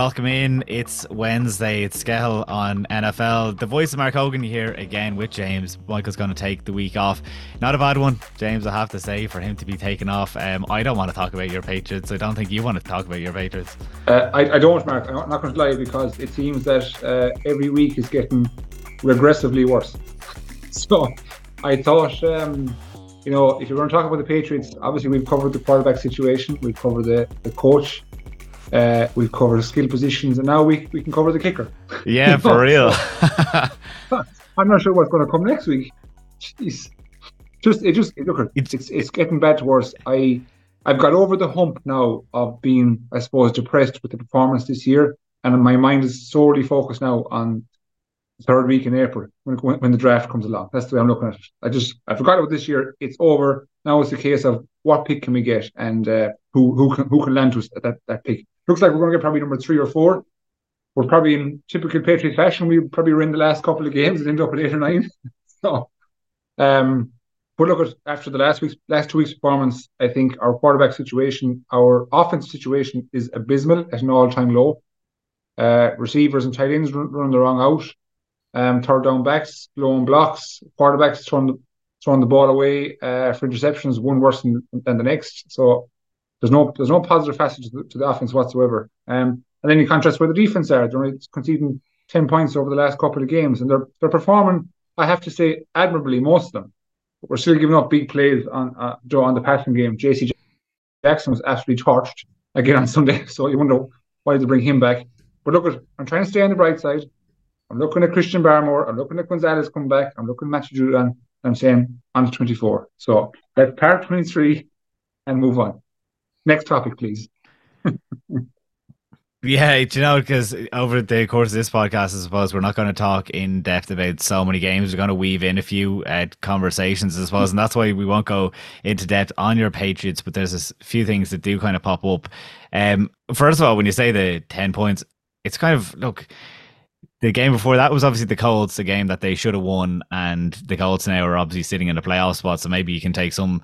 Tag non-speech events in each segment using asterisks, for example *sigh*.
welcome in. It's Wednesday. It's Skehill on NFL. The voice of Mark Hogan here again with James. Michael's going to take the week off. Not a bad one, James, I have to say, for him to be taken off. Um, I don't want to talk about your Patriots. I don't think you want to talk about your Patriots. Uh, I, I, don't, Mark. I'm not going to lie because it seems that uh, every week is getting regressively worse. *laughs* So I thought, um, you know, if you're going to talk about the Patriots, obviously we've covered the quarterback situation, we've covered the, the coach uh, we've covered skill positions, and now we, we can cover the kicker. Yeah, for *laughs* real. I'm not sure what's going to come next week. Jeez. Just it just look it's, it's it's getting bad to worse. I I've got over the hump now of being I suppose depressed with the performance this year, and my mind is solely focused now on the third week in April when, when the draft comes along. That's the way I'm looking at it. I just I forgot about this year. It's over now. It's a case of what pick can we get and uh, who who can who can land to us at that that pick looks like we're going to get probably number three or four. We're probably in typical Patriots fashion. We probably were in the last couple of games and end up at eight or nine. *laughs* so, um, but look at after the last week's last two weeks' performance, I think our quarterback situation, our offense situation is abysmal at an all-time low. Uh, receivers and tight ends run, running the wrong out. Um, third down backs, blowing blocks, quarterbacks throwing the, throwing the ball away uh, for interceptions, one worse than, than the next. So there's no there's no positive facet to the, to the offense whatsoever. Um, and then you contrast where the defense are. They're conceding ten points over the last couple of games, and they're they're performing. I have to say admirably, most of them. But we're still giving up big plays on uh, on the passing game. J.C. Jackson was absolutely torched again on Sunday, *laughs* so you wonder why they bring him back. But look, at, I'm trying to stay on the bright side. I'm looking at Christian Barmore. I'm looking at Gonzalez come back. I'm looking at Matthew Judon. I'm saying on to 24. So let's part 23 and move on. Next topic, please. *laughs* Yeah, you know, because over the course of this podcast, I suppose we're not going to talk in depth about so many games. We're going to weave in a few uh, conversations, I suppose, and that's why we won't go into depth on your Patriots. But there's a few things that do kind of pop up. Um, first of all, when you say the ten points, it's kind of look. The game before that was obviously the Colts, the game that they should have won, and the Colts now are obviously sitting in a playoff spot. So maybe you can take some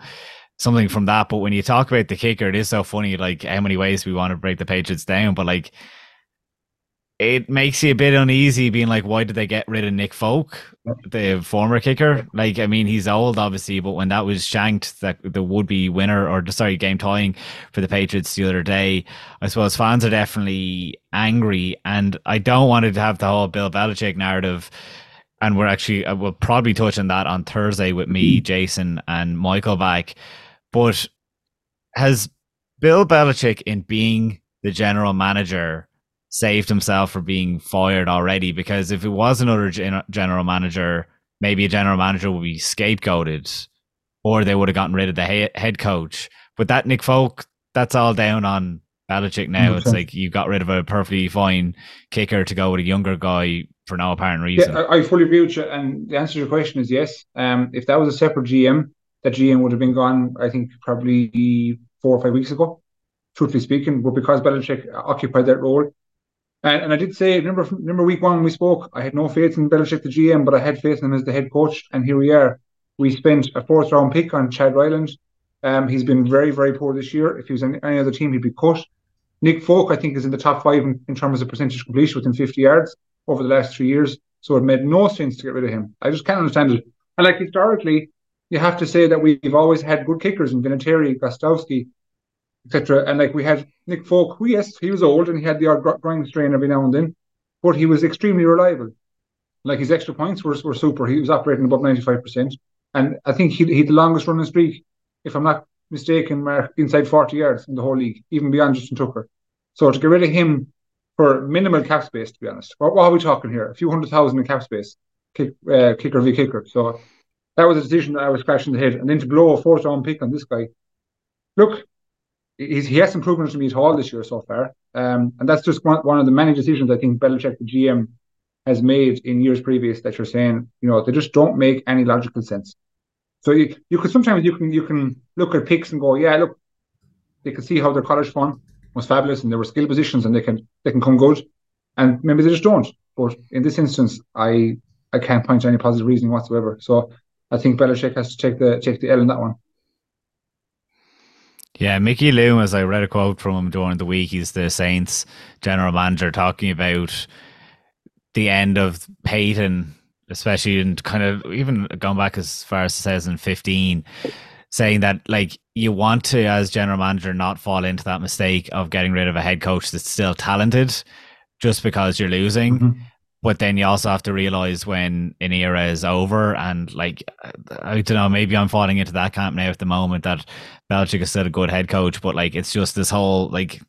something from that. But when you talk about the kicker, it is so funny, like how many ways we want to break the Patriots down, but like it makes you a bit uneasy being like, why did they get rid of Nick Folk, the former kicker? Like, I mean, he's old, obviously, but when that was shanked, that the would be winner or the sorry, game tying for the Patriots the other day, I suppose fans are definitely angry. And I don't want to have the whole Bill Belichick narrative. And we're actually, uh, we'll probably touch on that on Thursday with me, Jason, and Michael back. But has Bill Belichick, in being the general manager, saved himself from being fired already? Because if it was another gen- general manager, maybe a general manager would be scapegoated, or they would have gotten rid of the he- head coach. But that Nick Folk, that's all down on Belichick now. Okay. It's like you got rid of a perfectly fine kicker to go with a younger guy for no apparent reason. Yeah, I, fully agree with you. And the answer to your question is yes. Um, if that was a separate GM, that GM would have been gone, I think, probably four or five weeks ago, truthfully speaking. But because Belichick occupied that role, and, and I did say, remember, remember week one we spoke, I had no faith in Belichick, the GM, but I had faith in him as the head coach. And here we are. We spent a fourth round pick on Chad Ryland. Um, he's been very, very poor this year. If he was in any other team, he'd be cut. Nick Folk, I think, is in the top five in, in terms of percentage completion within 50 yards over the last three years. So it made no sense to get rid of him. I just can't understand it. And like historically, you have to say that we've always had good kickers in Vinatieri, Gostkowski, etc. And like we had Nick Folk, who yes, he was old and he had the odd grind strain every now and then, but he was extremely reliable. Like his extra points were, were super. He was operating above 95%. And I think he, he the longest running streak, if I'm not mistaken, Mark, inside 40 yards in the whole league, even beyond Justin Tucker. So to get rid of him for minimal cap space, to be honest, what, what are we talking here? A few hundred thousand in cap space, kick, uh, kicker v kicker. So that was a decision that I was scratching the head. And then to blow a fourth round pick on this guy, look, he hasn't proven it to me at all this year so far. Um, and that's just one, one of the many decisions I think Belichick, the GM, has made in years previous that you're saying, you know, they just don't make any logical sense. So you, you could sometimes you can you can look at picks and go, yeah, look, they can see how their college fun was fabulous and there were skill positions and they can they can come good, and maybe they just don't. But in this instance, I I can't point to any positive reasoning whatsoever. So I think Belichick has to take the take the L in that one. Yeah, Mickey Loomis, I read a quote from him during the week. He's the Saints general manager talking about the end of Payton, especially and kind of even going back as far as 2015, saying that like you want to, as general manager, not fall into that mistake of getting rid of a head coach that's still talented just because you're losing. Mm-hmm but then you also have to realize when an era is over and like I don't know, maybe I'm falling into that camp now at the moment that Belichick is still a good head coach, but like it's just this whole like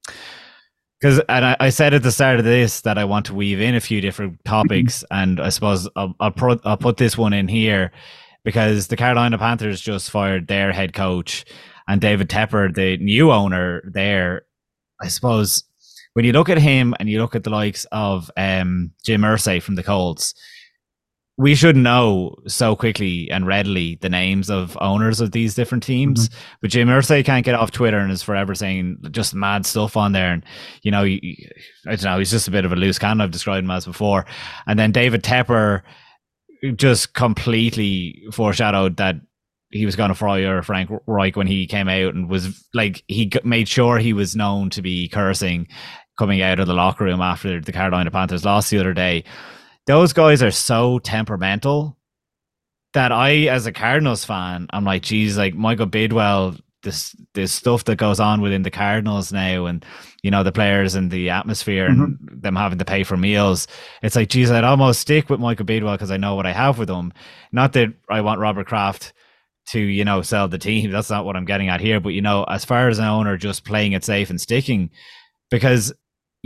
because and I, I, said at the start of this that I want to weave in a few different topics, mm-hmm. and I suppose I'll I'll, pro, I'll put this one in here because the Carolina Panthers just fired their head coach, and David Tepper, the new owner there, I suppose when you look at him and you look at the likes of um, Jim Irsay from the Colts, we should know so quickly and readily the names of owners of these different teams. Mm-hmm. But Jim Irsay can't get off Twitter and is forever saying just mad stuff on there. And, you know, I don't know, he's just a bit of a loose cannon. I've described him as before. And then David Tepper just completely foreshadowed that he was going to fire Frank Reich when he came out and was like, he made sure he was known to be cursing coming out of the locker room after the Carolina Panthers lost the other day. Those guys are so temperamental that I, as a Cardinals fan, I'm like, geez, like Michael Bidwill, this this stuff that goes on within the Cardinals now, and you know the players and the atmosphere mm-hmm. and them having to pay for meals. It's like, geez, I'd almost stick with Michael Bidwill because I know what I have with him. Not that I want Robert Kraft to you know sell the team. That's not what I'm getting at here. But you know, as far as an owner, just playing it safe and sticking, because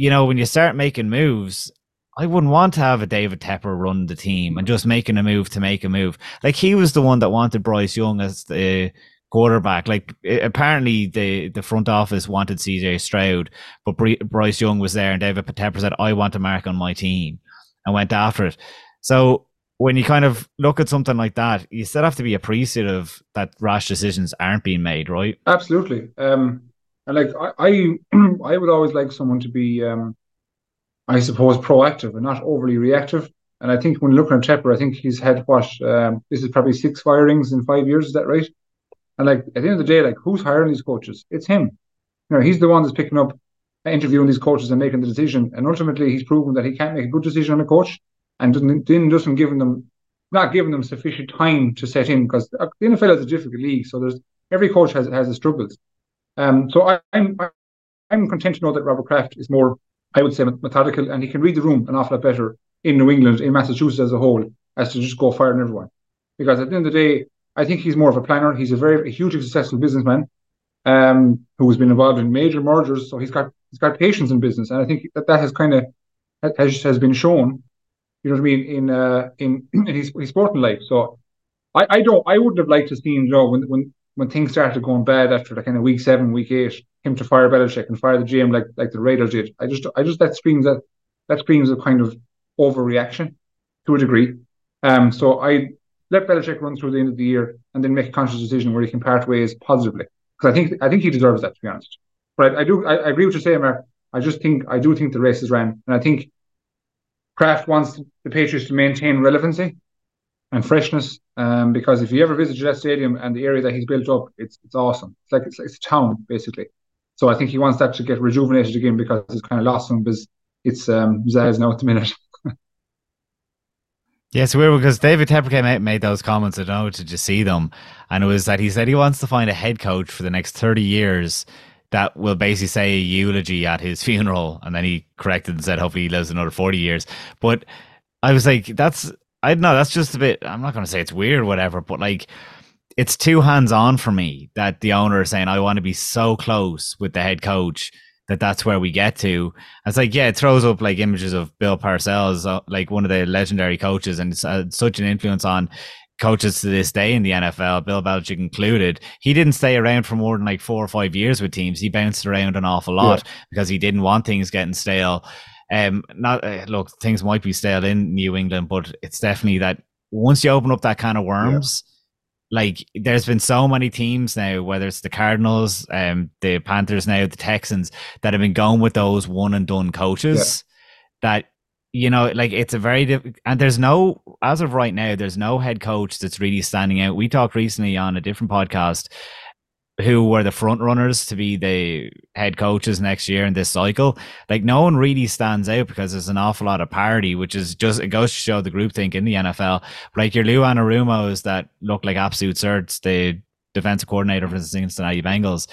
you know, when you start making moves, I wouldn't want to have a David Tepper run the team and just making a move to make a move. Like he was the one that wanted Bryce Young as the quarterback. Like apparently the the front office wanted CJ Stroud, but Bryce Young was there, and David Tepper said, "I want to mark on my team," and went after it. So when you kind of look at something like that, you still have to be appreciative that rash decisions aren't being made, right? Absolutely. Um, and like I, I, *clears throat* I would always like someone to be, um, I suppose, proactive and not overly reactive. And I think when looking at Tepper, I think he's had what um, this is probably six firings in five years. Is that right? And like at the end of the day, like who's hiring these coaches? It's him. You know, he's the one that's picking up, interviewing these coaches and making the decision. And ultimately, he's proven that he can't make a good decision on a coach, and then doesn't giving them, not giving them sufficient time to set in because the NFL is a difficult league. So there's every coach has has its struggles. Um, so I, am I'm, I'm content to know that Robert Kraft is more, I would say, methodical, and he can read the room an awful lot better in New England, in Massachusetts as a whole, as to just go firing everyone. Because at the end of the day, I think he's more of a planner. He's a very a hugely successful businessman um, who has been involved in major mergers. So he's got he's got patience in business, and I think that that has kind of has has been shown. You know what I mean in uh, in *clears throat* in his, his sporting life. So I, I don't I wouldn't have liked to see you know when when when things started going bad after the kind of week seven, week eight, him to fire Belichick and fire the GM like like the Raiders did. I just I just that screams that that screams a kind of overreaction to a degree. Um, so I let Belichick run through the end of the year and then make a conscious decision where he can part ways positively because I think I think he deserves that to be honest. But I, I do I, I, agree with you saying, Mark. I just think I do think the race is ran, and I think Kraft wants the Patriots to maintain relevancy and freshness. Um, because if you ever visit Gillette Stadium and the area that he's built up, it's it's awesome. It's like it's, it's a town basically. So I think he wants that to get rejuvenated again because it's kind of lost some because it's um Zaz now at the minute. *laughs* Yeah, it's weird because David Tepper came out and made those comments. I don't know to just see them, and it was that he said he wants to find a head coach for the next thirty years that will basically say a eulogy at his *laughs* funeral, and then he corrected and said hopefully he lives another forty years. But I was like, that's I don't know. That's just a bit. I'm not going to say it's weird, whatever, but like, it's too hands on for me that the owner is saying, I want to be so close with the head coach that that's where we get to. It's like, yeah, it throws up like images of Bill Parcells, uh, like one of the legendary coaches, and it's uh, such an influence on coaches to this day in the NFL, Bill Belichick included. He didn't stay around for more than like four or five years with teams. He bounced around an awful lot yeah. because he didn't want things getting stale. Um, not uh, look, things might be stale in New England, but it's definitely that once you open up that kind of worms, yeah. like there's been so many teams now, whether it's the Cardinals, um, the Panthers now, the Texans, that have been going with those one and done coaches. Yeah. That you know, like it's a very diff- and there's no as of right now, there's no head coach that's really standing out. We talked recently on a different podcast who were the front runners to be the head coaches next year in this cycle. Like no one really stands out because there's an awful lot of parity, which is just it goes to show the groupthink in the NFL. Like your Lou Anarumo's that look like absolute certs, the defensive coordinator for the Cincinnati Bengals.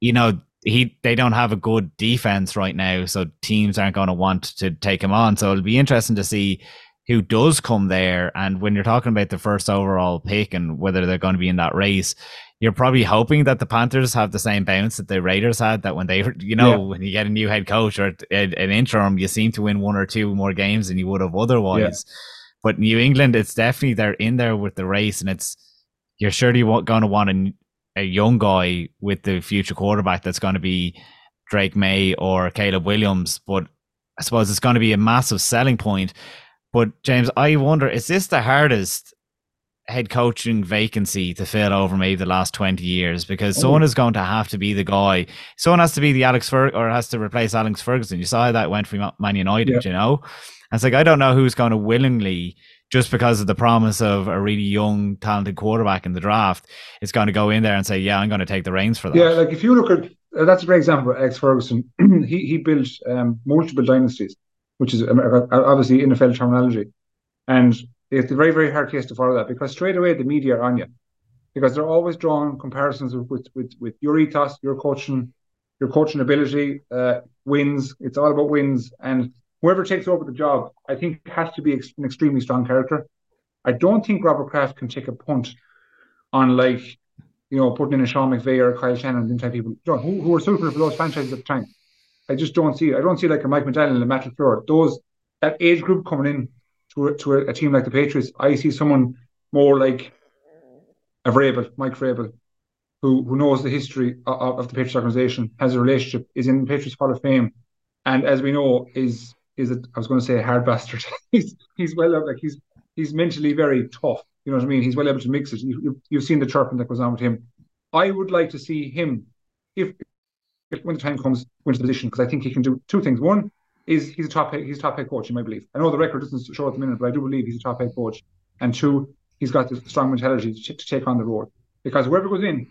You know, he they don't have a good defense right now, so teams aren't going to want to take him on. So it'll be interesting to see who does come there. And when you're talking about the first overall pick and whether they're going to be in that race, you're probably hoping that the Panthers have the same bounce that the Raiders had. That when they, *laughs* you know, yeah. when you get a new head coach or an interim, you seem to win one or two more games than you would have otherwise. Yeah. But New England, it's definitely they're in there with the race, and it's you're surely going to want a, a young guy with the future quarterback that's going to be Drake Maye or Caleb Williams. But I suppose it's going to be a massive selling point. But James, I wonder, is this the hardest head coaching vacancy to fill over maybe the last 20 years because oh. someone is going to have to be the guy. Someone has to be the Alex Fer- or has to replace Alex Ferguson. You saw how that went for Man United, yeah. you know? And it's like, I don't know who's going to willingly, just because of the promise of a really young, talented quarterback in the draft, is going to go in there and say, yeah, I'm going to take the reins for that. Yeah, like if you look at, uh, that's a great example of Alex Ferguson. *clears throat* he, he built um, multiple dynasties, which is obviously NFL terminology. And it's a very, very hard case to follow that because straight away the media are on you because they're always drawing comparisons with with with your ethos, your coaching, your coaching ability, uh, wins. It's all about wins, and whoever takes over the job, I think, has to be an extremely strong character. I don't think Robert Kraft can take a punt on like you know putting in a Sean McVay or Kyle Shanahan and type people who, who suitable for those franchises at the time. I just don't see it. I don't see like a Mike McDaniel and a Matt LaFleur. Those that age group coming in to a, to a, a, team like the Patriots, I see someone more like a Vrabel, Mike Vrabel, who who knows the history of, of, the Patriots organization, has a relationship, is in the Patriots Hall of Fame, and as we know, is is a, I was going to say a hard bastard. *laughs* he's he's well like he's he's mentally very tough. You know what I mean? He's well able to mix it. You, have seen the chirping that goes on with him. I would like to see him, if, if when the time comes, into the position because I think he can do two things. One, is he's a top he's a top head coach in my belief. I know the record doesn't show at the minute, but I do believe he's a top head coach. And two, he's got the strong mentality to, to take on the role. Because whoever goes in,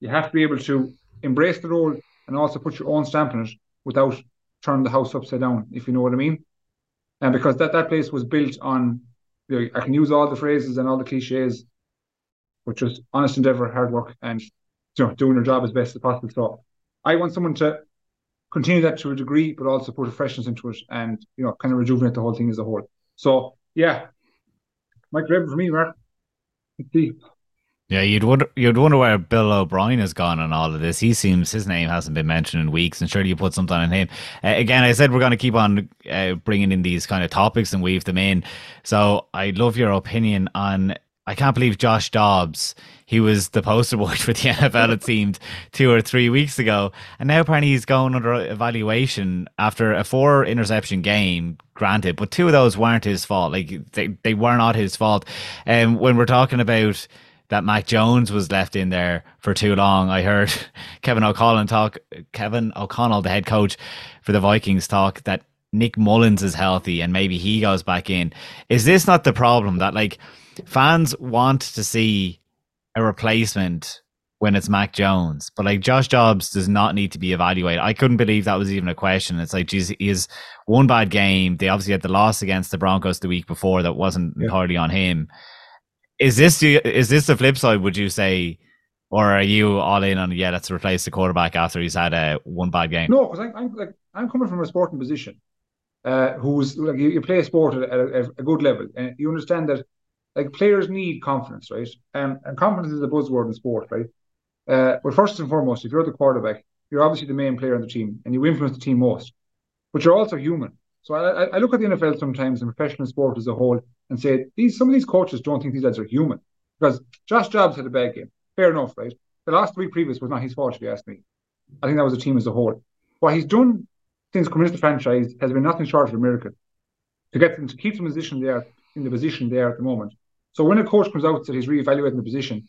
you have to be able to embrace the role and also put your own stamp on it without turning the house upside down, if you know what I mean. And because that, that place was built on, you know, I can use all the phrases and all the cliches, but just honest endeavor, hard work, and you know, doing your job as best as possible. So I want someone to continue that to a degree, but also put a freshness into it and you know kind of rejuvenate the whole thing as a whole. So yeah, Mike Graham for me, Mark. Yeah, you'd wonder you'd wonder where Bill O'Brien has gone on all of this. He seems his name hasn't been mentioned in weeks, and surely you put something on him. Uh, again, I said we're going to keep on uh, bringing in these kind of topics and weave them in. So I love your opinion on I can't believe Josh Dobbs. He was the poster boy *laughs* for the NFL, it seemed, two or three weeks ago. And now apparently he's going under evaluation after a four interception game, granted, but two of those weren't his fault. Like they, they were not his fault. And um, when we're talking about that Mac Jones was left in there for too long, I heard *laughs* Kevin O'Connell talk, Kevin O'Connell, the head coach for the Vikings, talk that Nick Mullens is healthy and maybe he goes back in. Is this not the problem that like, fans want to see a replacement when it's Mac Jones, but like Josh Dobbs does not need to be evaluated. I couldn't believe that was even a question. It's like, geez, he has one bad game. They obviously had the loss against the Broncos the week before that wasn't yeah. entirely on him. Is this the, is this the flip side? Would you say, or are you all in on yeah, let's replace the quarterback after he's had a one bad game? No, because I'm like I'm coming from a sporting position, uh, who's like you, you play a sport at a, a good level, and you understand that like players need confidence, right? Um, and confidence is a buzzword in sport, right? Uh, but first and foremost, if you're the quarterback, you're obviously the main player on the team and you influence the team most, but you're also human. So I, I look at the NFL sometimes and professional sport as a whole and say these some of these coaches don't think these lads are human because Josh Dobbs had a bad game. Fair enough, right? The last week previous was not his fault, if you ask me. I think that was the team as a whole. What he's done since coming into the franchise has been nothing short of a miracle to get them to keep the position there in the position there at the moment so when a coach comes out that he's reevaluating the position,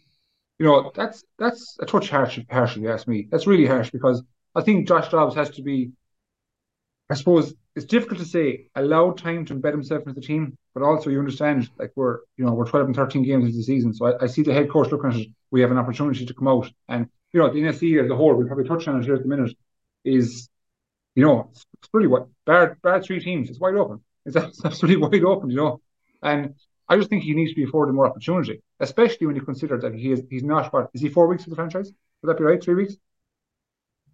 you know, that's that's a touch harsh, harsh if you ask me. That's really harsh because I think Josh Dobbs has to be, I suppose, it's difficult to say, allow time to embed himself into the team, but also you understand, like we're, you know, we're 12 and 13 games into the season. So I, I see the head coach looking at it, we have an opportunity to come out. And, you know, the NFC as a whole, we'll probably touch on it here at the minute, is, you know, it's, it's pretty wide. Bar, bar three teams, it's wide open. It's *laughs* absolutely wide open, you know. And I just think he needs to be afforded more opportunity, especially when you consider that he is he's not what is he four weeks of the franchise? Would that be right? Three weeks?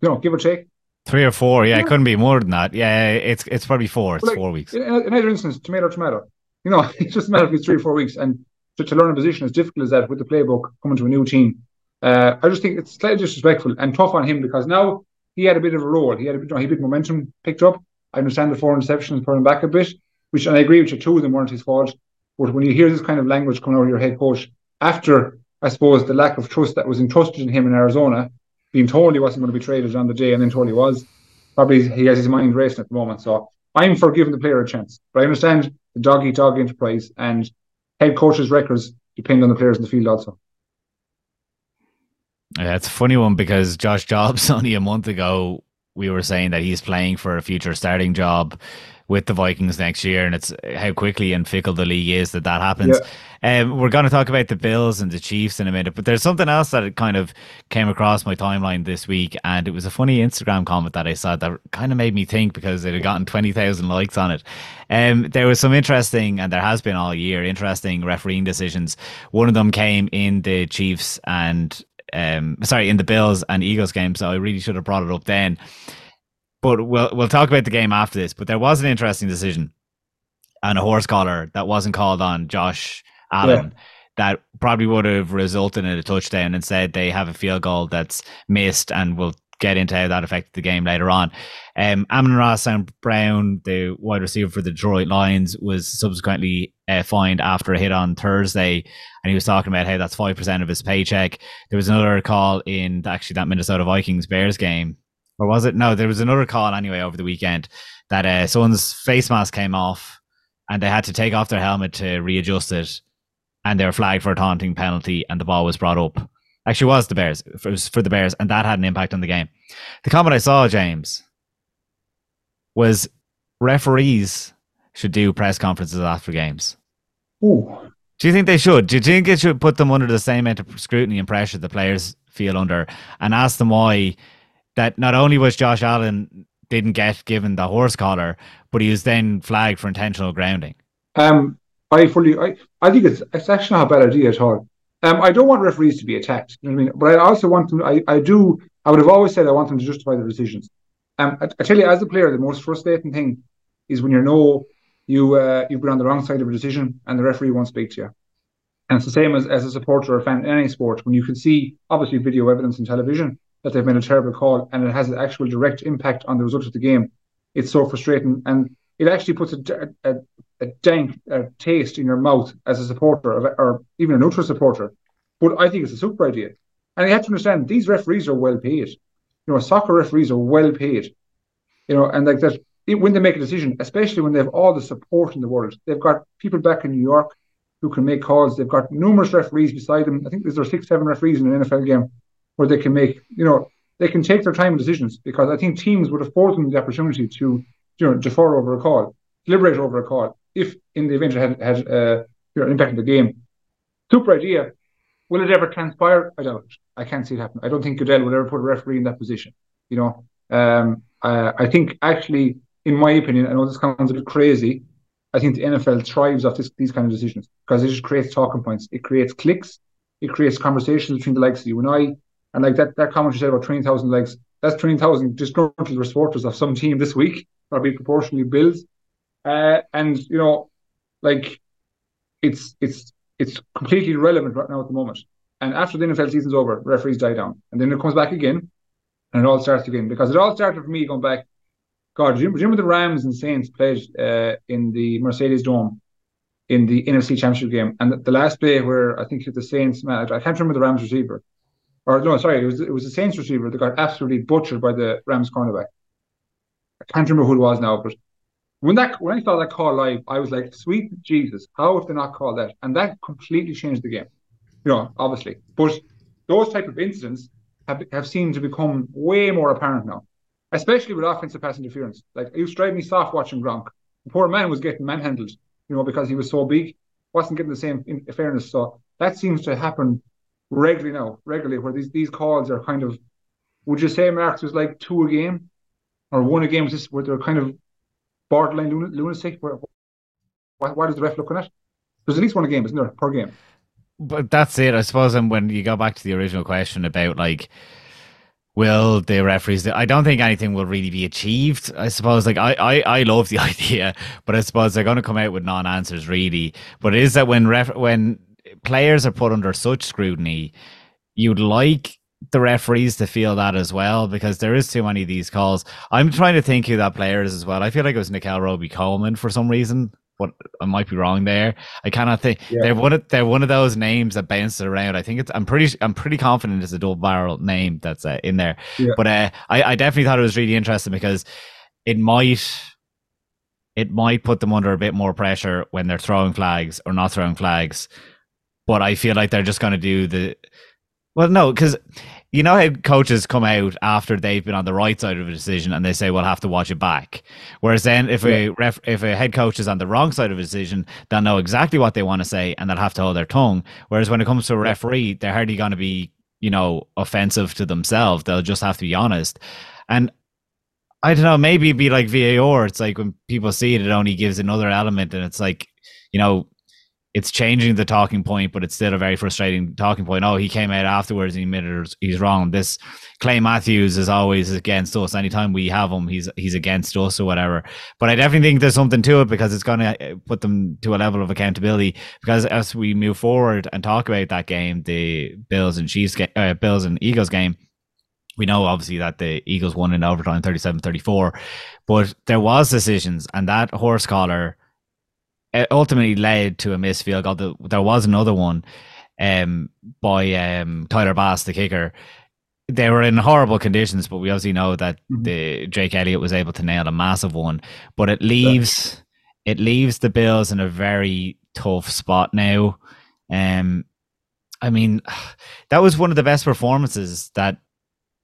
You know, give or take. Three or four, yeah, yeah. it couldn't be more than that. Yeah, it's it's probably four. It's like, four weeks. In, in either instance, tomato, tomato. You know, *laughs* it's just a matter of three or four weeks, and to, to learn a position as difficult as that with the playbook coming to a new team. Uh, I just think it's slightly disrespectful and tough on him because now he had a bit of a role. He had a bit, you know, he bit momentum picked up. I understand the four interceptions put him back a bit, which and I agree with you, two of them weren't his fault. But when you hear this kind of language coming out of your head coach after, I suppose, the lack of trust that was entrusted in him in Arizona, being told he wasn't going to be traded on the day and then told he was, probably he has his mind racing at the moment. So I'm for giving the player a chance. But I understand the dog eat dog enterprise and head coaches' records depend on the players in the field also. Yeah, it's a funny one because Josh Dobbs *laughs* only a month ago we were saying that he's playing for a future starting job with the Vikings next year, and it's how quickly and fickle the league is that that happens. Yeah. Um, we're going to talk about the Bills and the Chiefs in a minute, but there's something else that kind of came across my timeline this week, and it was a funny Instagram comment that I saw that kind of made me think because it had gotten twenty thousand likes on it. Um, there was some interesting, and there has been all year, interesting refereeing decisions. One of them came in the Chiefs and um, sorry, in the Bills and Eagles game. So I really should have brought it up then. But we'll we'll talk about the game after this. But there was an interesting decision and a horse collar that wasn't called on Josh Allen. Yeah. That probably would have resulted in a touchdown. Instead, they have a field goal that's missed, and we'll get into how that affected the game later on. Um, Amon-Ra St. Brown, the wide receiver for the Detroit Lions, was subsequently uh, fined after a hit on Thursday, and he was talking about how that's five percent of his paycheck. There was another call in actually that Minnesota Vikings Bears game, or was it? No, there was another call anyway over the weekend that uh, someone's face mask came off, and they had to take off their helmet to readjust it, and they were flagged for a taunting penalty, and the ball was brought up. Actually, was the Bears. It was for the Bears, and that had an impact on the game. The comment I saw, James, was referees should do press conferences after games. Ooh. Do you think they should? Do you think it should put them under the same amount of scrutiny and pressure the players feel under, and ask them why that not only was Josh Allen didn't get given the horse collar, but he was then flagged for intentional grounding? Um, I fully, I, I think it's it's actually not a bad idea at all. Um, I don't want referees to be attacked. You know what I mean? But I also want them. I, I do. I would have always said I want them to justify their decisions. Um, I, I tell you, as a player, the most frustrating thing is when you know you uh, you've been on the wrong side of a decision and the referee won't speak to you. And it's the same as, as a supporter or a fan in any sport when you can see obviously video evidence in television that they've made a terrible call and it has an actual direct impact on the result of the game. It's so frustrating and it actually puts a, a, a dank a taste in your mouth as a supporter or, or even a neutral supporter. But I think it's a super idea. And you have to understand these referees are well paid. You know, soccer referees are well paid. You know, and like that when they make a decision, especially when they have all the support in the world, they've got people back in New York who can make calls. They've got numerous referees beside them. I think there's six, seven referees in an NFL game where they can make, you know, they can take their time in decisions because I think teams would afford them the opportunity to, you know, defer over a call, deliberate over a call if in the event it had, had uh, you know, an impact on the game. Super idea. Will it ever transpire? I doubt it. I can't see it happen. I don't think Goodell would ever put a referee in that position. You know, um, uh, I think actually, in my opinion, I know this sounds a bit crazy. I think the NFL thrives off this, these kind of decisions because it just creates talking points. It creates clicks. It creates conversations between the likes of you and I. And like that, that comment you said about 20,000 legs, that's 20,000 disgruntled supporters of some team this week, probably proportionally Bills. Uh, and you know, like it's it's it's completely irrelevant right now at the moment. And after the NFL season's over, referees die down, and then it comes back again, and it all starts again because it all started for me going back. God, do you, remember the Rams and Saints played uh, in the Mercedes Dome in the NFC Championship game, and the, the last play where I think the Saints, man, I can't remember the Rams receiver, or no, sorry, it was it was the Saints receiver that got absolutely butchered by the Rams cornerback. I can't remember who it was now, but when that when I saw that call live, I was like, "Sweet Jesus, how have they not called that?" And that completely changed the game. You know, obviously, but those type of incidents have have seemed to become way more apparent now, especially with offensive pass interference. Like it used to drive me soft watching Gronk. The poor man was getting manhandled, you know, because he was so big, wasn't getting the same fairness. So that seems to happen regularly now, regularly, where these these calls are kind of. Would you say Marks was like two a game, or one a game? This where they're kind of borderline lunatic? Where, what, what is the ref looking at? There's at least one a game, isn't there, per game? But that's it, I suppose. And when you go back to the original question about like will the referees i don't think anything will really be achieved i suppose like i i, I love the *laughs* idea but i suppose they're going to come out with non-answers really but it is that when ref when players are put under such scrutiny you'd like the referees to feel that as well because there is too many of these calls i'm trying to think who that player is as well i feel like it was Nickell Robey-Coleman for some reason but I might be wrong there. I cannot think yeah. they're one of they're one of those names that bounces around. I think it's I'm pretty I'm pretty confident it's a double barrel name that's uh, in there. Yeah. But uh, I I definitely thought it was really interesting because it might it might put them under a bit more pressure when they're throwing flags or not throwing flags. But I feel like they're just going to do the well, no, because you know how coaches come out after they've been on the right side of a decision and they say we'll have to watch it back. Whereas then if yeah. a ref, if a head coach is on the wrong side of a decision, they'll know exactly what they want to say and they'll have to hold their tongue. Whereas when it comes to a referee, they're hardly going to be you know offensive to themselves. They'll just have to be honest. And I don't know, maybe it'd be like VAR. It's like when people see it, it only gives another element, and it's like you know it's changing the talking point, but it's still a very frustrating talking point. Oh, he came out afterwards and he admitted he's wrong. This Clay Matthews is always against us. Anytime we have him, he's he's against us or whatever. But I definitely think there's something to it because it's going to uh, put them to a level of accountability. Because as we move forward and talk about that game, the Bills and Chiefs, uh, Bills and Eagles game, we know obviously that the Eagles won in overtime 37-34, but there was decisions and that horse collar it ultimately led to a missed field goal. There was another one um, by um, Tyler Bass, the kicker. They were in horrible conditions, but we obviously know that mm-hmm. the Jake Elliott was able to nail a massive one. But it leaves yeah. it leaves the Bills in a very tough spot now. Um, I mean, *sighs* that was one of the best performances that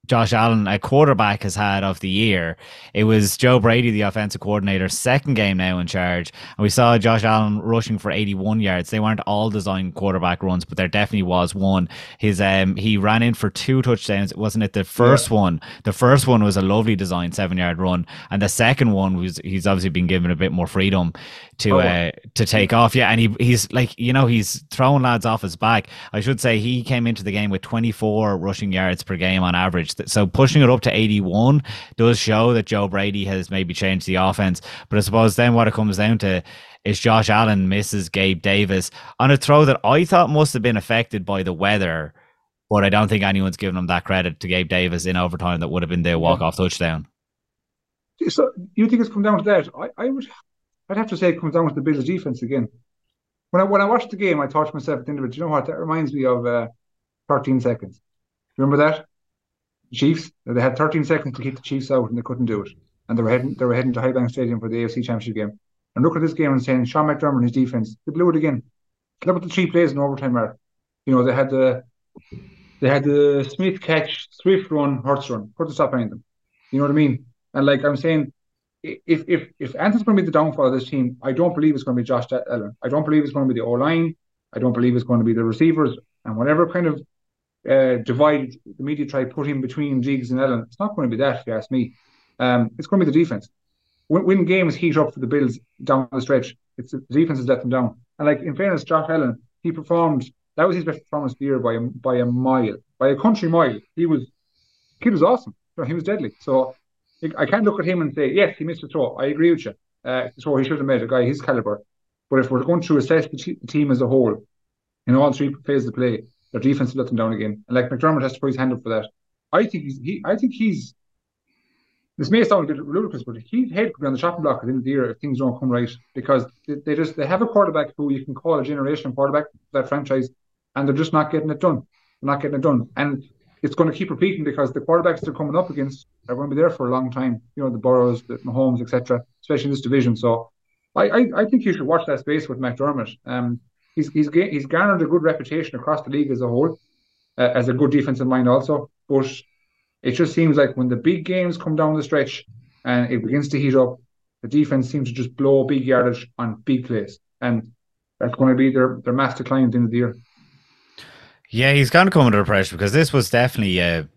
Josh Allen, a quarterback, has had of the year. It was Joe Brady, the offensive coordinator, second game now in charge. And we saw Josh Allen rushing for 81 yards. They weren't all designed quarterback runs, but there definitely was one. His um he ran in for two touchdowns. Wasn't it the first yeah. one? The first one was a lovely design seven yard run. And the second one was he's obviously been given a bit more freedom to oh. uh to take off. Yeah, and he he's like, you know, he's throwing lads off his back. I should say he came into the game with 24 rushing yards per game on average so pushing it up to 81 does show that Joe Brady has maybe changed the offense. But I suppose then what it comes down to is Josh Allen misses Gabe Davis on a throw that I thought must have been affected by the weather. But I don't think anyone's given him that credit to Gabe Davis in overtime that would have been their walk off touchdown. So you think it's come down to that? I, I would I'd have to say it comes down to the Bills defense again. When I when I watched the game, I thought to myself at the end of it, you know what? That reminds me of uh, 13 seconds. Remember that? Chiefs. They had 13 seconds to keep the Chiefs out, and they couldn't do it. And they were heading they were heading to Highmark Stadium for the AFC Championship game. And look at this game and saying Sean McDermott and his defense, they blew it again. Look at the three plays in overtime are. You know, they had the they had the Smith catch, Swift run, Hurts run. Put the stop behind them. You know what I mean? And like I'm saying, if if if Anthony's going to be the downfall of this team, I don't believe it's going to be Josh Allen. I don't believe it's going to be the O line. I don't believe it's going to be the receivers and whatever kind of uh, divide the media try put him between Diggs and Allen. It's not going to be that, if you ask me. Um, it's going to be the defense. When, when, games heat up for the Bills down the stretch, it's the defense has let them down. And like in fairness, Josh Allen, he performed. That was his best performance of the year by a by a mile, by a country mile. He was, kid was awesome. He was deadly. So I can't look at him and say yes, he missed a throw. I agree with you. Uh, throw he should have made a guy his caliber. But if we're going to assess the, the team as a whole in all three phases of play, their defense let them down again. And like McDermott has to put his hand up for that. I think he's he I think he's this may sound a bit ludicrous, but he's head could be on the chopping block at the end of the year if things don't come right because they, they just they have a quarterback who you can call a generation quarterback that franchise, and they're just not getting it done. They're not getting it done, and it's going to keep repeating because the quarterbacks they're coming up against are going to be there for a long time. You know, the Burrows, the Mahomes, etc. Especially in this division. So, I, I, I think you should watch that space with McDermott. Um, he's he's he's garnered a good reputation across the league as a whole, uh, as a good defensive mind also. But it just seems like when the big games come down the stretch and it begins to heat up, the defense seems to just blow big yardage on big plays, and that's going to be their their mass decline at the end of the year. Yeah, he's going to come under pressure because this was definitely a,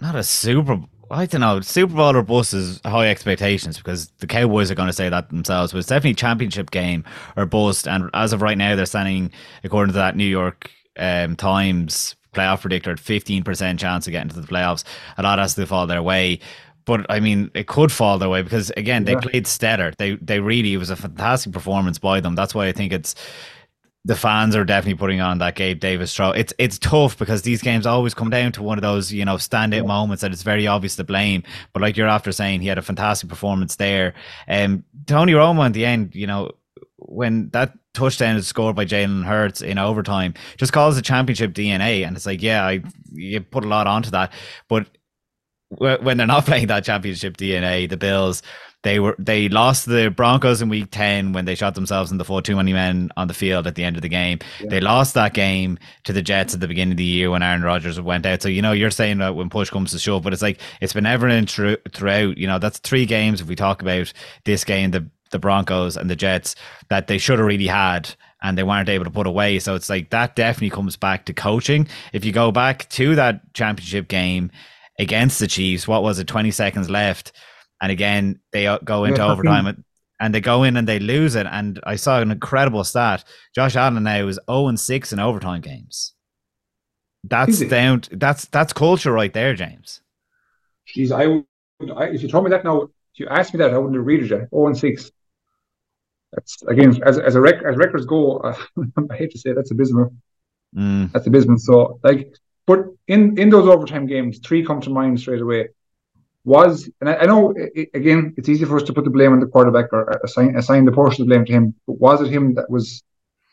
not a Super. I don't know. Super Bowl or bust is high expectations because the Cowboys are going to say that themselves. But it's definitely championship game or bust. And as of right now, they're standing according to that New York um, Times playoff predictor, at fifteen percent chance of getting to the playoffs. A lot has to fall their way. But I mean, it could fall their way because again, they yeah. played stellar. They they really it was a fantastic performance by them. That's why I think it's the fans are definitely putting on that Gabe Davis throw. It's it's tough because these games always come down to one of those you know standout yeah. moments that it's very obvious to blame. But like you're after saying, he had a fantastic performance there. Um, Tony Romo in the end, you know, when that touchdown is scored by Jalen Hurts in overtime, just calls the championship DNA, and it's like, yeah, I you put a lot onto that, but when they're not *laughs* playing that championship DNA, the Bills they were they lost the Broncos in week 10 when they shot themselves in the foot too many men on the field at the end of the game. Yeah. They lost that game to the Jets at the beginning of the year when Aaron Rodgers went out. So you know you're saying that when push comes to shove, but it's like it's been evident through, throughout. You know that's three games if we talk about this game, the the Broncos and the Jets that they should have really had and they weren't able to put away. So it's like that definitely comes back to coaching. If you go back to that championship game against the Chiefs, what was it, 20 seconds left? And again, they go into yeah, overtime and they go in and they lose it. And I saw an incredible stat. Josh Allen now is 0 and 6 in overtime games. That's down. That's that's culture right there, James. Jeez, I, would, I if you told me that now, if you asked me that, I wouldn't have read it. 0 and 6. That's again as as a rec, as records go. Uh, *laughs* I hate to say it, that's abysmal. Mm. That's abysmal. So like, but in in those overtime games, three come to mind straight away was, and I, I know it, again, it's easy for us to put the blame on the quarterback or assign assign the portion of the blame to him. But was it him that was,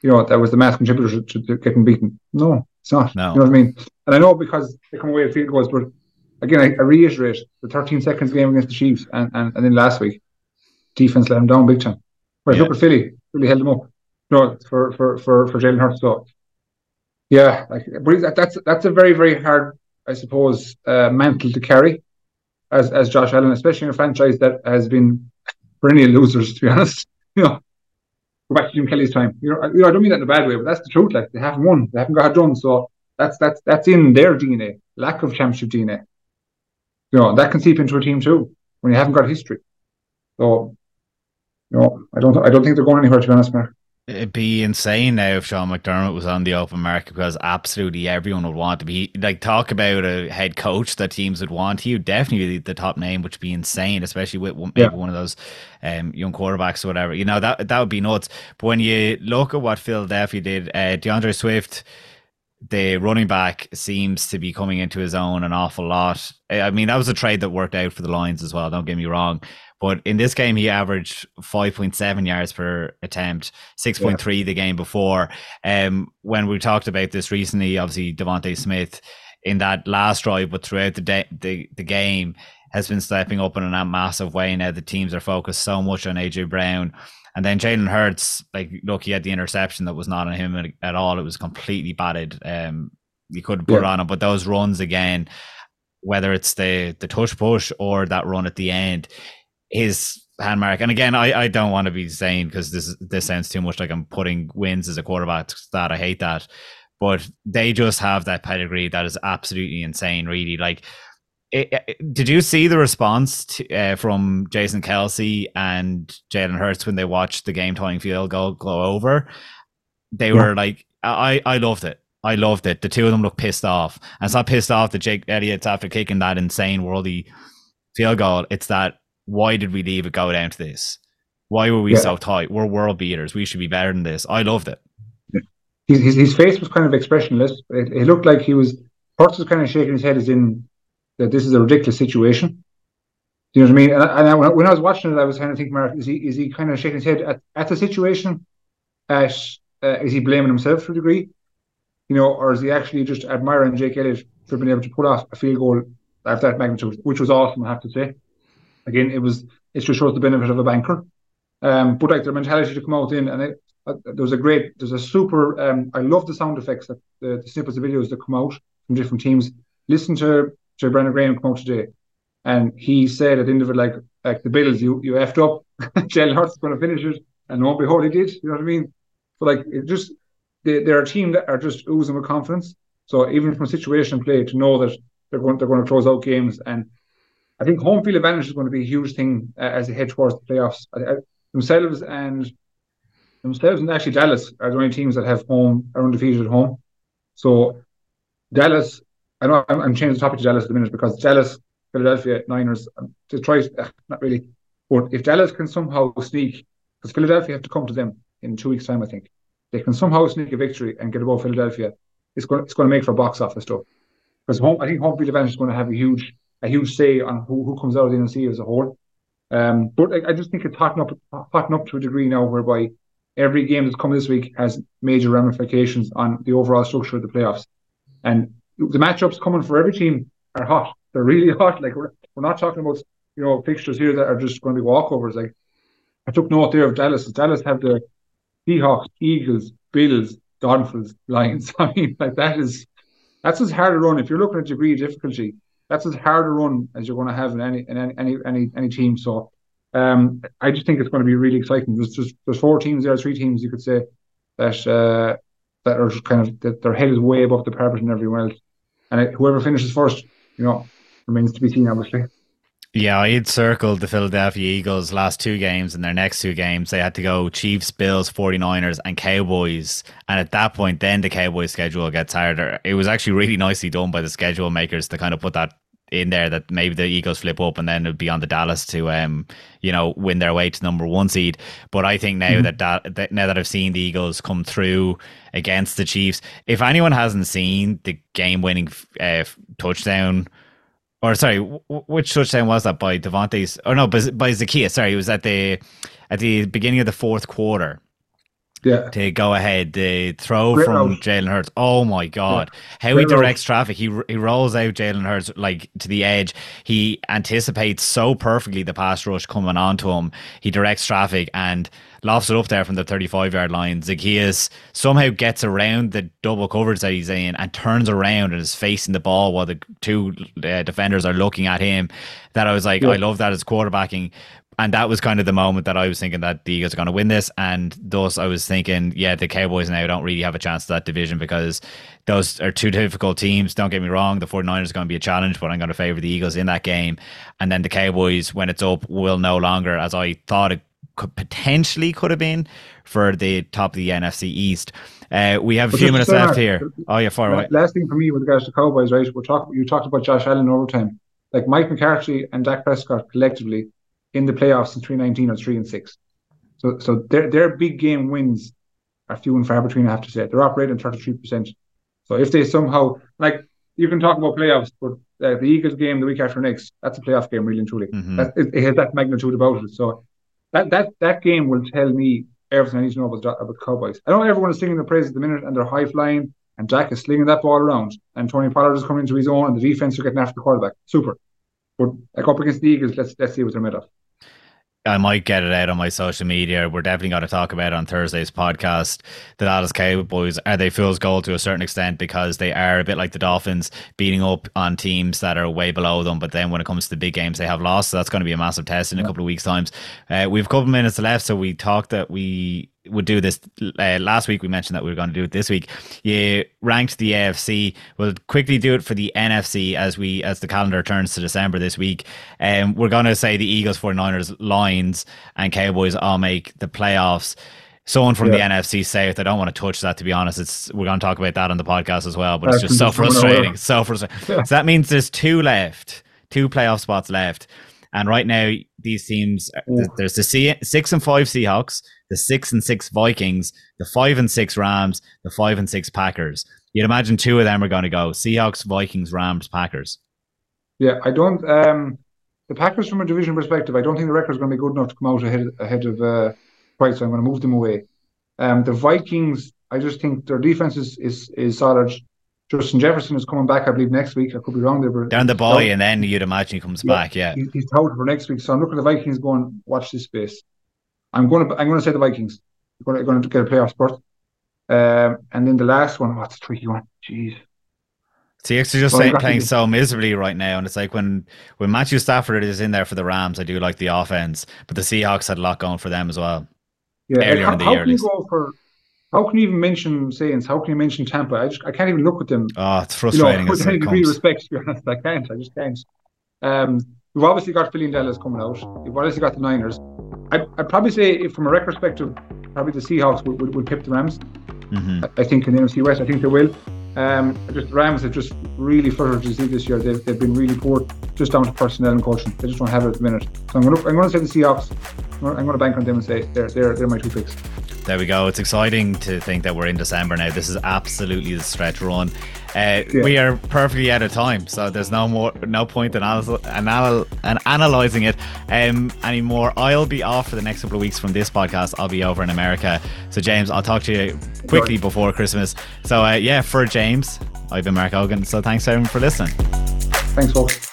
you know, that was the mass contributor to, to getting beaten? No, it's not. No. You know what I mean? And I know because they come away with field goals, but again, I, I, reiterate the 13 seconds game against the Chiefs, and, and, and then last week, defense let him down big time. Whereas yeah. look at Philly, really held him up. You know, for for for for Jalen Hurts. So yeah, like that's that's a very very hard, I suppose, uh, mantle to carry as as Josh Allen, especially in a franchise that has been perennial losers. To be *laughs* honest, you know, go back to Jim Kelly's time. You know, I, you know, I don't mean that in a bad way, but that's the truth. Like they haven't won, they haven't got it done. So that's that's that's in their DNA. Lack of championship DNA. You know, that can seep into a team too when you haven't got history. So, you know, I don't I don't think they're going anywhere. To be honest, Mark. It'd be insane now if Sean McDermott was on the open market because absolutely everyone would want to be like talk about a head coach that teams would want. He would definitely be the top name, which would be insane, especially with maybe yeah. one of those um, young quarterbacks or whatever. You know that that would be nuts. But when you look at what Philadelphia did, uh, D'Andre Swift, the running back seems to be coming into his own an awful lot. I mean, that was a trade that worked out for the Lions as well. Don't get me wrong, but in this game, he averaged 5.7 yards per attempt, 6.3 yeah. the game before. Um, when we talked about this recently, obviously DeVonta Smith in that last drive, but throughout the day, the, the game has been stepping up in a massive way. Now the teams are focused so much on AJ Brown. And then Jalen Hurts, like, look, he had the interception that was not on him at all. It was completely batted. Um, you couldn't put yeah. it on him, but those runs again, whether it's the the tush push or that run at the end, his hand mark. And again, I, I don't want to be saying because this this sounds too much like I'm putting wins as a quarterback that I hate that. But they just have that pedigree that is absolutely insane, really. Like, it, it, did you see the response to, uh, from Jason Kelce and Jalen Hurts when they watched the game tying field goal go over? They yeah. were like, I, I loved it. I loved it. The two of them looked pissed off. And it's not pissed off that Jake Elliott's after kicking that insane worldy field goal. It's that why did we leave it go down to this? Why were we yeah. so tight? We're world beaters. We should be better than this. I loved it. His, his, his face was kind of expressionless. It, it looked like he was, Hurts was kind of shaking his head as in that this is a ridiculous situation. Do you know what I mean? And, I, and I, when I was watching it, I was kind of thinking, Mark, is he is he kind of shaking his head at, at the situation? At uh, is he blaming himself to a degree? You know, or is he actually just admiring Jake Elliott for being able to pull off a field goal of that magnitude, which was awesome, I have to say again, it was it just shows the benefit of a banker. Um, but like their mentality to come out in, and it, uh, there was a great, there's a super. Um, I love the sound effects that the, the snippets of videos that come out from different teams. Listen to to Brandon Graham come out today, and he said at the end of it, like like the Bills, you you effed up. *laughs* Jalen Hurts is going to finish it, and lo and behold, he did. You know what I mean? So like it just they, they're a team that are just oozing with confidence. So even from situation play to know that they're going they're going to close out games, and I think home field advantage is going to be a huge thing uh, as they head towards the playoffs. I, I, themselves and themselves and actually Dallas are the only teams that have home are undefeated at home. So Dallas, I know I'm, I'm changing the topic to Dallas at the minute because Dallas, Philadelphia Niners, um, try uh, not really, but if Dallas can somehow sneak, because Philadelphia have to come to them in two weeks' time, I think they can somehow sneak a victory and get above Philadelphia. It's going it's going to make for a box office stuff because home I think home field advantage is going to have a huge a huge say on who, who comes out of the NFC as a whole. Um, but I, I, just think it's hotting up hotting up to a degree now whereby every game that's come this week has major ramifications on the overall structure of the playoffs. And the matchups coming for every team are hot. They're really *laughs* hot. Like we're, we're not talking about you know fixtures here that are just going to be walkovers. Like I took note there of Dallas. Dallas have the Seahawks, Eagles, Bills, Dolphins, Lions. *laughs* I mean, like that is that's as hard a run. If you're looking at degree of difficulty, that's as hard a run as you're going to have in any in any any any, any team. So um, I just think it's going to be really exciting. There's just there's four teams there, three teams you could say that uh, that are kind of that their head is way above the parapet and everyone else. And whoever finishes first, you know, remains to be seen, obviously. Yeah, I had circled the Philadelphia Eagles last two games and their next two games. They had to go Chiefs, Bills, 49ers, and Cowboys. And at that point, then the Cowboys schedule gets harder. It was actually really nicely done by the schedule makers to kind of put that in there that maybe the Eagles flip up and then it'd be on the Dallas to um you know win their way to number one seed. But I think now mm-hmm. that, that, that now that I've seen the Eagles come through against the Chiefs, if anyone hasn't seen the game winning uh, touchdown. Or sorry, w- which touchdown was that by DeVonta's? Or no, by, by. Sorry, it was at the at the beginning of the fourth quarter yeah. to go ahead. The throw Great from Jalen Hurts. Oh my god, yeah. how Great he directs traffic. He he rolls out Jalen Hurts like to the edge. He anticipates so perfectly the pass rush coming onto him. He directs traffic and lofts it up there from the 35 yard line. Zaccheaus somehow gets around the double coverage that he's in and turns around and is facing the ball while the two uh, defenders are looking at him. That I was like, yeah. I love that as quarterbacking and that was kind of the moment that I was thinking that the Eagles are going to win this, and thus I was thinking, yeah, the Cowboys now don't really have a chance to that division because those are two difficult teams. Don't get me wrong, the 49ers are going to be a challenge, but I'm going to favor the Eagles in that game, and then the Cowboys, when it's up, will no longer, as I thought it could potentially could have been for the top of the NFC East. Uh, we have a few minutes left here. Oh yeah, far away. Last thing for me with regards to the Cowboys, right? We're talking. You talked about Josh Allen overtime. Like Mike McCarthy and Dak Prescott collectively in the playoffs in 2019 or three and six. So so their their big game wins are few and far between. I have to say they're operating 33 percent. So if they somehow like you can talk about playoffs, but uh, the Eagles game the week after next, that's a playoff game, really and truly. Mm-hmm. That, it, it, has that magnitude about it. So that that that game will tell me everything I need to know about about Cowboys. I know everyone is singing the praise at the minute, and they're high flying, and Dak is slinging that ball around, and Tony Pollard is coming into his own, and the defense are getting after the quarterback. Super. But like up against the Eagles, let's let's see what they're made of. I might get it out on my social media. We're definitely going to talk about it on Thursday's podcast. The Dallas Cowboys are they fool's gold to a certain extent because they are a bit like the Dolphins, beating up on teams that are way below them. But then when it comes to the big games, they have lost. So that's going to be a massive test in a couple of weeks' times. Uh, we have a couple of minutes left, so we talked that we would do this uh, last week. We mentioned that we were going to do it this week. You ranked the AFC. We'll quickly do it for the NFC as we as the calendar turns to December this week. Um, we're going to say the Eagles, 49ers, Lions, and Cowboys all make the playoffs. Someone from yeah. the NFC South, I don't want to touch that to be honest. It's we're going to talk about that on the podcast as well, but it's just so frustrating. So frustrating. Yeah. So that means there's two left, two playoff spots left. And right now, these teams, there's the C- six and five Seahawks, the six and six Vikings, the five and six Rams, the five and six Packers. You'd imagine two of them are going to go Seahawks, Vikings, Rams, Packers. Yeah, I don't. Um, the Packers, from a division perspective, I don't think the record is going to be good enough to come out ahead ahead of uh, Price. So I'm going to move them away. Um, the Vikings, I just think their defense is is, is solid. Justin Jefferson is coming back, I believe, next week. I could be wrong there. But Down the boy, and then you'd imagine he comes yeah, back. Yeah, he's, touted for next week. So I'm looking at the Vikings going, watch this space. I'm going to I'm going to say the Vikings. They're going to, going to get a playoff spot. Um, and then the last one, what's oh, tricky one? Jeez. Seahawks are just well, playing so miserably right now, and it's like when when Matthew Stafford is in there for the Rams, I do like the offense, but the Seahawks had a lot going for them as well. Yeah, earlier how, in the how year. Can you go for, how can you even mention Saints? How can you mention Tampa? I just I can't even look at them. Oh, it's frustrating. You know, with any degree of respect, to be honest, I can't. I just can't. Um, we've obviously got Philly and Dallas coming out. We've obviously got the Niners. I, I'd probably say, from a record perspective, probably the Seahawks would, would, would pip the Rams. Mm-hmm. I, I think in the NFC West, I think they will. Um, just the Rams have just really fluttered to see this year. They've, they've been really poor, just down to personnel and coaching. They just don't have it at the minute. So I'm going to I'm going to say the Seahawks. I'm going to bank on them and say they're they're they're my two picks. There we go. It's exciting to think that we're in December now. This is absolutely the stretch run. Uh, yeah. We are perfectly out of time, so there's no more, no point in anal- anal- and analyzing it um, anymore. I'll be off for the next couple of weeks from this podcast. I'll be over in America. So James, I'll talk to you quickly before Christmas. So uh, yeah, for James, I've been Mark Hogan. So thanks everyone for listening. Thanks, folks.